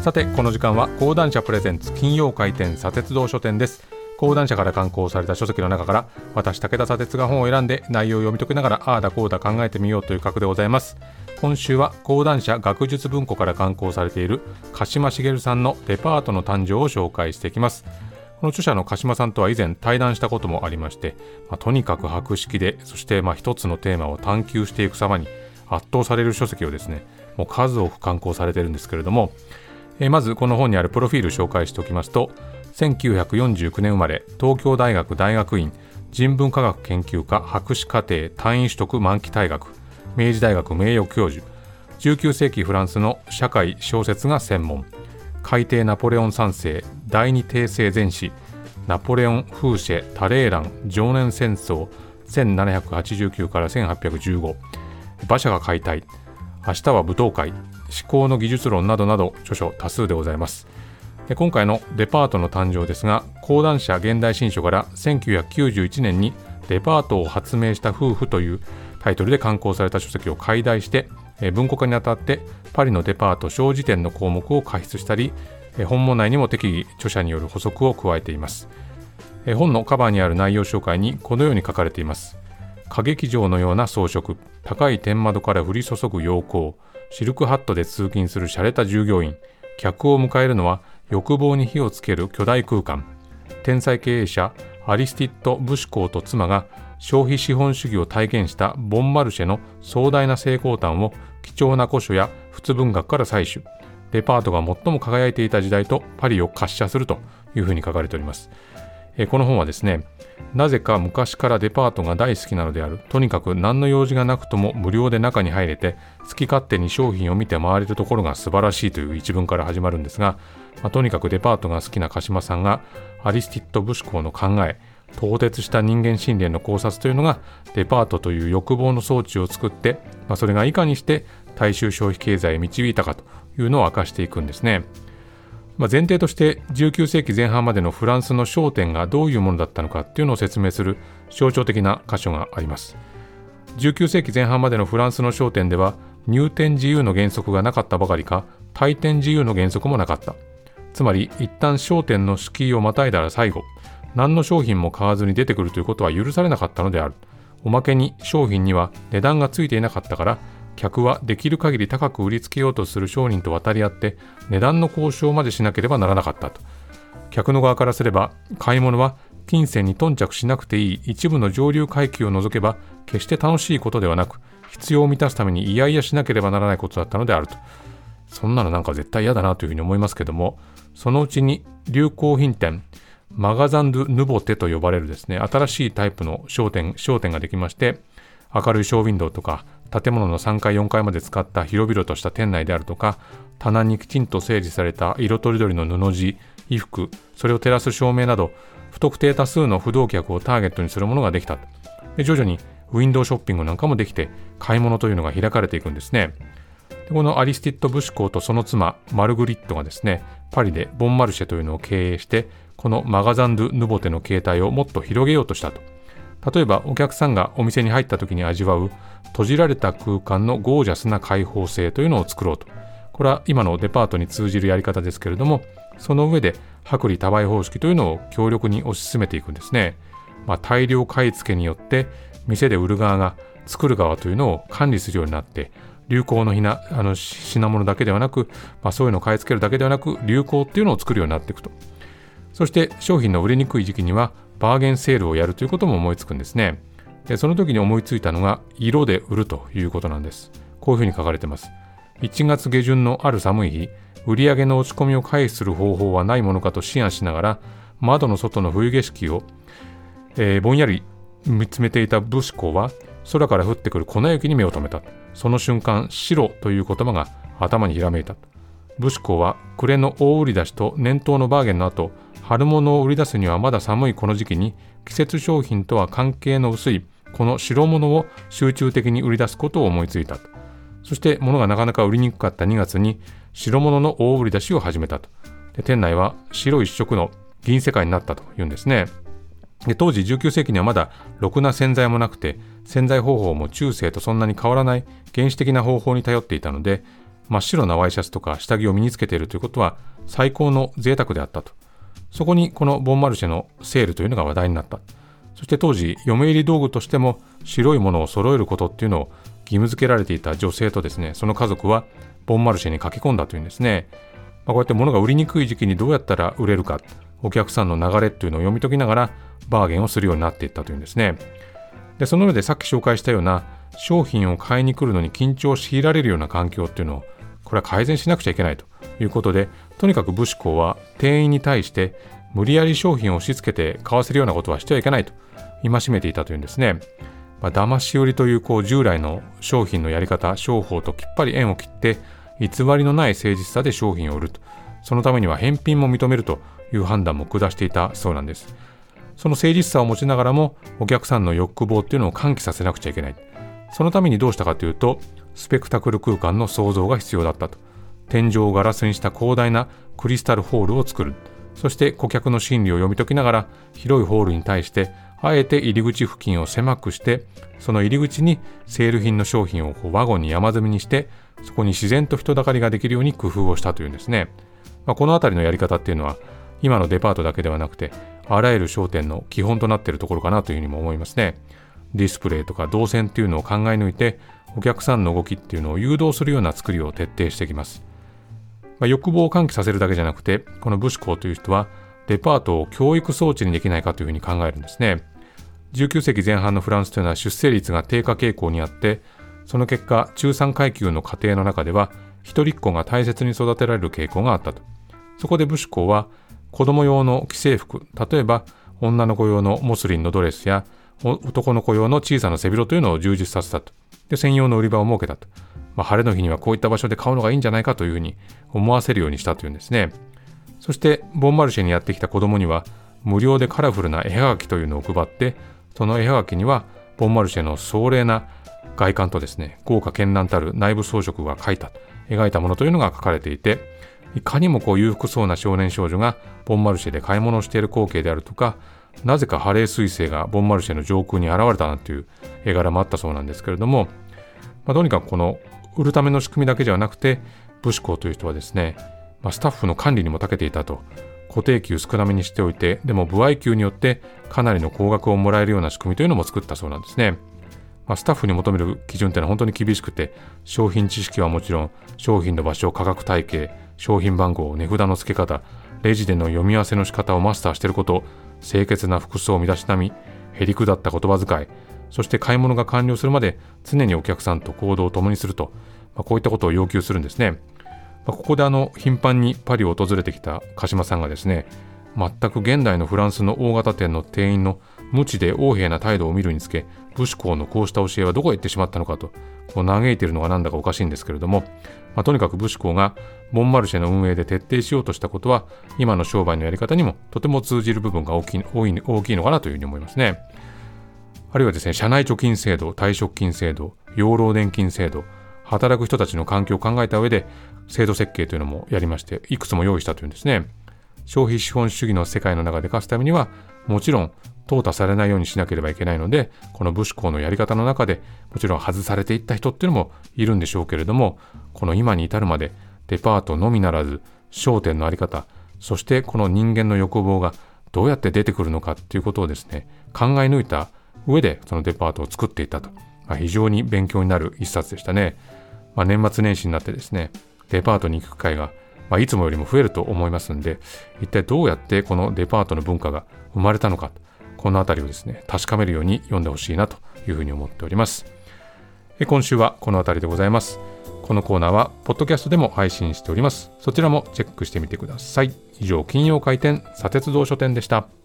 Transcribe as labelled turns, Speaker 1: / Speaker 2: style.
Speaker 1: さてこの時間は講談社プレゼンツ金曜回転砂鉄道書店です。講談社から刊行された書籍の中から私武田砂鉄が本を選んで内容を読み解きながらああだこうだ考えてみようという格でございます。今週は講談社学術文庫から刊行されている鹿島茂さんのデパートの誕生を紹介していきます。この著者の鹿島さんとは以前対談したこともありまして、まあ、とにかく博識でそしてまあ一つのテーマを探求していく様に圧倒される書籍をですねもう数多く刊行されているんですけれども、えー、まずこの本にあるプロフィール紹介しておきますと1949年生まれ東京大学大学院人文科学研究科博士課程単位取得満期退学明治大学名誉教授19世紀フランスの社会小説が専門海底ナポレオン3世第二帝政前史ナポレオン・フーシェ・タレーラン常年戦争1789から1815馬車が解体明日は舞踏会思考の技術論などなど著書多数でございます。で今回のデパートの誕生ですが講談社現代新書から1991年にデパートを発明した夫婦というタイトルで刊行された書籍を解題して文庫化にあたってパリのデパート小辞典の項目を加筆したり本門内にも適宜著者による補足を加えています。本のカバーにある内容紹介にこのように書かれています。歌劇場のような装飾高い天窓から降り注ぐ陽光シルクハットで通勤する洒落た従業員。客を迎えるのは欲望に火をつける巨大空間。天才経営者アリスティッド・ブシコーと妻が消費資本主義を体現したボンマルシェの壮大な成功譚を貴重な古書や仏文学から採取。デパートが最も輝いていた時代とパリを滑車するというふうに書かれております。えこの本はですね、なぜか昔からデパートが大好きなのである。とにかく何の用事がなくとも無料で中に入れて、好き勝手に商品を見て回れるところが素晴らしいという一文から始まるんですが、まあ、とにかくデパートが好きな鹿島さんが、アリスティッド・ブシコーの考え、凍結した人間心霊の考察というのがデパートという欲望の装置を作って、まあ、それがいかにして大衆消費経済を導いたかというのを明かしていくんですね。まあ、前提として19世紀前半までのフランスの商店がどういうものだったのかっていうのを説明する象徴的な箇所があります。19世紀前半までのフランスの商店では入店自由の原則がなかったばかりか退店自由の原則もなかった。つまり一旦商店の敷居をまたいだら最後何の商品も買わずに出てくるということは許されなかったのである。おまけに商品には値段がついていなかったから客はできる限り高く売りつけようとする商人と渡り合って値段の交渉までしなければならなかったと。客の側からすれば買い物は金銭に頓着しなくていい一部の上流階級を除けば決して楽しいことではなく必要を満たすために嫌々しなければならないことだったのであると。そんなのなんか絶対嫌だなというふうに思いますけどもそのうちに流行品店マガザン・ドゥ・ヌボテと呼ばれるですね新しいタイプの商店商店ができまして明るいショーウィンドウとか建物の3階4階まで使った広々とした店内であるとか棚にきちんと整理された色とりどりの布地衣服それを照らす照明など不特定多数の不動客をターゲットにするものができた。で徐々にウィンドウショッピングなんかもできて買い物というのが開かれていくんですね。でこのアリスティッド・ブシコーとその妻マルグリットがですねパリでボンマルシェというのを経営してこのマガザン・ドゥ・ヌボテの形態をもっと広げようとしたと。例えばお客さんがお店に入った時に味わう閉じられた空間のゴージャスな開放性というのを作ろうと。これは今のデパートに通じるやり方ですけれども、その上で薄利多売方式というのを強力に推し進めていくんですね。まあ、大量買い付けによって店で売る側が作る側というのを管理するようになって流行の品あの品物だけではなく、まあ、そういうのを買い付けるだけではなく流行っていうのを作るようになっていくとそして商品の売れにくい時期にはバーゲンセールをやるということも思いつくんですね。でその時に思いついたのが色で売るということなんです。こういうふうに書かれてます。1月下旬のある寒い日、売り上げの落ち込みを回避する方法はないものかと思案しながら、窓の外の冬景色を、えー、ぼんやり見つめていた武士公は、空から降ってくる粉雪に目を留めた。その瞬間、白という言葉が頭にひらめいた。武士公は暮れの大売り出しと年頭のバーゲンの後、春物を売り出すにはまだ寒いこの時期に季節商品とは関係の薄いこの白物を集中的に売り出すことを思いついた。そして物がなかなか売りにくかった2月に白物の大売り出しを始めたと。で店内は白一色の銀世界になったというんですね。で当時19世紀にはまだろくな洗剤もなくて洗剤方法も中世とそんなに変わらない原始的な方法に頼っていたので真っ白なワイシャツとか下着を身につけているということは最高の贅沢であったと。そこにこのボンマルシェのセールというのが話題になった。そして当時嫁入り道具としても白いものを揃えることっていうのを義務付けられていた女性とですねその家族はボンマルシェに駆け込んだというんですね、まあ、こうやって物が売りにくい時期にどうやったら売れるかお客さんの流れっていうのを読み解きながらバーゲンをするようになっていったというんですね。でその上でさっき紹介したような商品を買いに来るのに緊張を強いられるような環境っていうのをこれは改善しなくちゃいけないということでとにかく武士公は店員に対して無理やり商品を押し付けて買わせるようなことはしてはいけないと戒めていたというんですね。まあ、騙し売りというこう従来の商品のやり方、商法ときっぱり縁を切って偽りのない誠実さで商品を売ると。そのためには返品も認めるという判断も下していたそうなんです。その誠実さを持ちながらもお客さんの欲望っていうのを喚起させなくちゃいけない。そのためにどうしたかというと、スペクタクル空間の創造が必要だったと。天井をガラスにした広大なクリスタルホールを作る。そして顧客の心理を読み解きながら広いホールに対してあえて入り口付近を狭くしてその入り口にセール品の商品をワゴンに山積みにしてそこに自然と人だかりができるように工夫をしたというんですね、まあ、この辺りのやり方っていうのは今のデパートだけではなくてあらゆる商店の基本となっているところかなというふうにも思いますねディスプレイとか動線っていうのを考え抜いてお客さんの動きっていうのを誘導するような作りを徹底してきますまあ、欲望を喚起させるだけじゃなくて、この武士公という人は、デパートを教育装置にできないかというふうに考えるんですね。19世紀前半のフランスというのは出生率が低下傾向にあって、その結果、中産階級の家庭の中では、一人っ子が大切に育てられる傾向があったと。そこで武士公は、子供用の既製服、例えば女の子用のモスリンのドレスや男の子用の小さな背広というのを充実させたと。で、専用の売り場を設けたと。まあ、晴れの日にはこういった場所で買うのがいいんじゃないかというふうに思わせるようにしたというんですね。そしてボンマルシェにやってきた子供には無料でカラフルな絵はがきというのを配ってその絵はがきにはボンマルシェの壮麗な外観とですね豪華絢爛たる内部装飾が描いた描いたものというのが書かれていていかにもこう裕福そうな少年少女がボンマルシェで買い物をしている光景であるとかなぜかハレー彗星がボンマルシェの上空に現れたなんていう絵柄もあったそうなんですけれども、まあ、とにかくこの売るための仕組みだけではなくて武士公という人はですね、まあ、スタッフの管理にも長けていたと。固定給少なめにしておいてでも歩合給によってかなりの高額をもらえるような仕組みというのも作ったそうなんですね、まあ、スタッフに求める基準というのは本当に厳しくて商品知識はもちろん商品の場所価格体系商品番号値札の付け方レジでの読み合わせの仕方をマスターしていること清潔な服装を身だしなみへりくだった言葉遣いそして買い物が完了するまで常にお客さんと行動を共にすると、まあ、こういったことを要求するんですね。まあ、ここであの頻繁にパリを訪れてきた鹿島さんがですね、全く現代のフランスの大型店の店員の無知で横柄な態度を見るにつけ、武士公のこうした教えはどこへ行ってしまったのかと、こう嘆いているのがなんだかおかしいんですけれども、まあ、とにかく武士公がボンマルシェの運営で徹底しようとしたことは、今の商売のやり方にもとても通じる部分が大きい大きいのかなというふうに思いますね。あるいはですね、社内貯金制度、退職金制度、養老年金制度、働く人たちの環境を考えた上で、制度設計というのもやりまして、いくつも用意したというんですね。消費資本主義の世界の中で勝つためには、もちろん、淘汰されないようにしなければいけないので、この武士公のやり方の中で、もちろん外されていった人っていうのもいるんでしょうけれども、この今に至るまで、デパートのみならず、商店のあり方、そしてこの人間の欲望がどうやって出てくるのかっていうことをですね、考え抜いた上でそのデパートを作っていたと、まあ、非常に勉強になる一冊でしたね、まあ、年末年始になってですねデパートに行く機会が、まあ、いつもよりも増えると思いますんで一体どうやってこのデパートの文化が生まれたのかこの辺りをですね確かめるように読んでほしいなというふうに思っております。今週はこの辺りでございます。このコーナーはポッドキャストでも配信しております。そちらもチェックしてみてください。以上金曜回転砂鉄道書店でした。